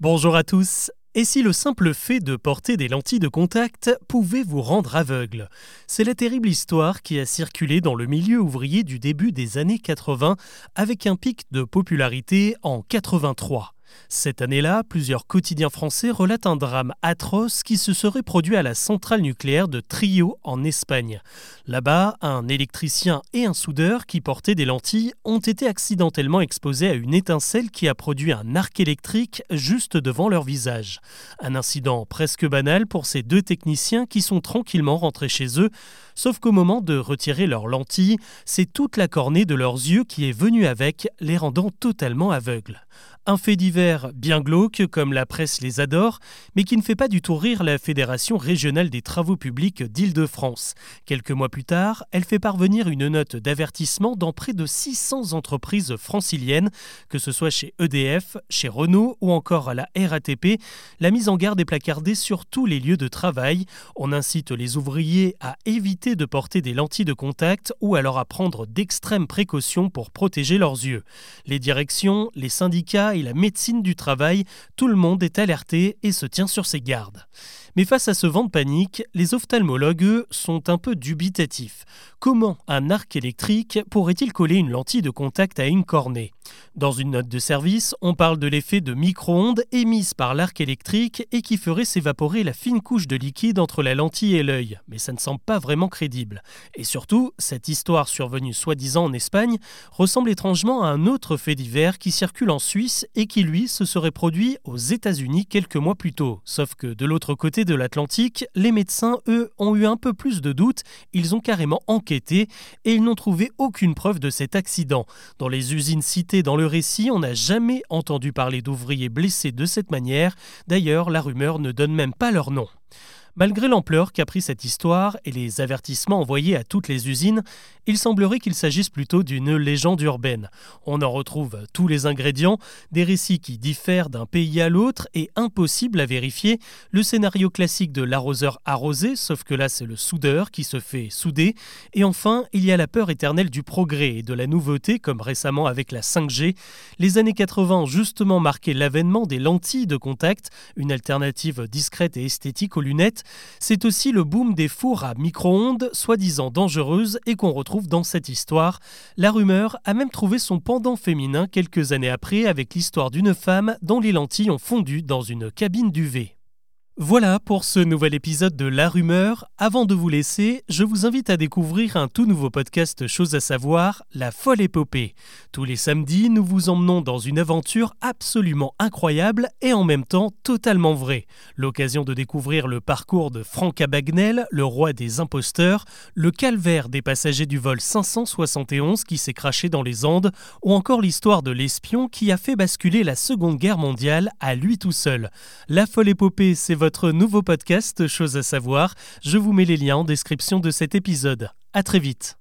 Bonjour à tous. Et si le simple fait de porter des lentilles de contact pouvait vous rendre aveugle? C'est la terrible histoire qui a circulé dans le milieu ouvrier du début des années 80 avec un pic de popularité en 83. Cette année-là, plusieurs quotidiens français relatent un drame atroce qui se serait produit à la centrale nucléaire de Trio en Espagne. Là-bas, un électricien et un soudeur qui portaient des lentilles ont été accidentellement exposés à une étincelle qui a produit un arc électrique juste devant leur visage. Un incident presque banal pour ces deux techniciens qui sont tranquillement rentrés chez eux, sauf qu'au moment de retirer leurs lentilles, c'est toute la cornée de leurs yeux qui est venue avec, les rendant totalement aveugles. Un fait divers bien glauque, comme la presse les adore, mais qui ne fait pas du tout rire la Fédération régionale des travaux publics d'Île-de-France. Quelques mois plus tard, elle fait parvenir une note d'avertissement dans près de 600 entreprises franciliennes, que ce soit chez EDF, chez Renault ou encore à la RATP. La mise en garde est placardée sur tous les lieux de travail. On incite les ouvriers à éviter de porter des lentilles de contact ou alors à prendre d'extrêmes précautions pour protéger leurs yeux. Les directions, les syndicats la médecine du travail, tout le monde est alerté et se tient sur ses gardes. Mais face à ce vent de panique, les ophtalmologues, sont un peu dubitatifs. Comment un arc électrique pourrait-il coller une lentille de contact à une cornée? Dans une note de service, on parle de l'effet de micro-ondes émises par l'arc électrique et qui ferait s'évaporer la fine couche de liquide entre la lentille et l'œil, mais ça ne semble pas vraiment crédible. Et surtout, cette histoire survenue soi-disant en Espagne ressemble étrangement à un autre fait divers qui circule en Suisse et qui lui se serait produit aux États-Unis quelques mois plus tôt. Sauf que de l'autre côté de l'Atlantique, les médecins, eux, ont eu un peu plus de doutes, ils ont carrément enquêté et ils n'ont trouvé aucune preuve de cet accident. Dans les usines citées dans le récit, on n'a jamais entendu parler d'ouvriers blessés de cette manière, d'ailleurs la rumeur ne donne même pas leur nom. Malgré l'ampleur qu'a pris cette histoire et les avertissements envoyés à toutes les usines, il semblerait qu'il s'agisse plutôt d'une légende urbaine. On en retrouve tous les ingrédients, des récits qui diffèrent d'un pays à l'autre et impossible à vérifier, le scénario classique de l'arroseur arrosé, sauf que là c'est le soudeur qui se fait souder, et enfin il y a la peur éternelle du progrès et de la nouveauté, comme récemment avec la 5G. Les années 80 ont justement marqué l'avènement des lentilles de contact, une alternative discrète et esthétique aux lunettes, c'est aussi le boom des fours à micro-ondes, soi-disant dangereuses, et qu'on retrouve dans cette histoire. La rumeur a même trouvé son pendant féminin quelques années après avec l'histoire d'une femme dont les lentilles ont fondu dans une cabine d'UV. Voilà pour ce nouvel épisode de La Rumeur. Avant de vous laisser, je vous invite à découvrir un tout nouveau podcast Chose à savoir, La folle épopée. Tous les samedis, nous vous emmenons dans une aventure absolument incroyable et en même temps totalement vraie. L'occasion de découvrir le parcours de Franck Abagnel, le roi des imposteurs, le calvaire des passagers du vol 571 qui s'est craché dans les Andes, ou encore l'histoire de l'espion qui a fait basculer la Seconde Guerre mondiale à lui tout seul. La folle épopée, c'est votre votre nouveau podcast Chose à savoir. Je vous mets les liens en description de cet épisode. À très vite.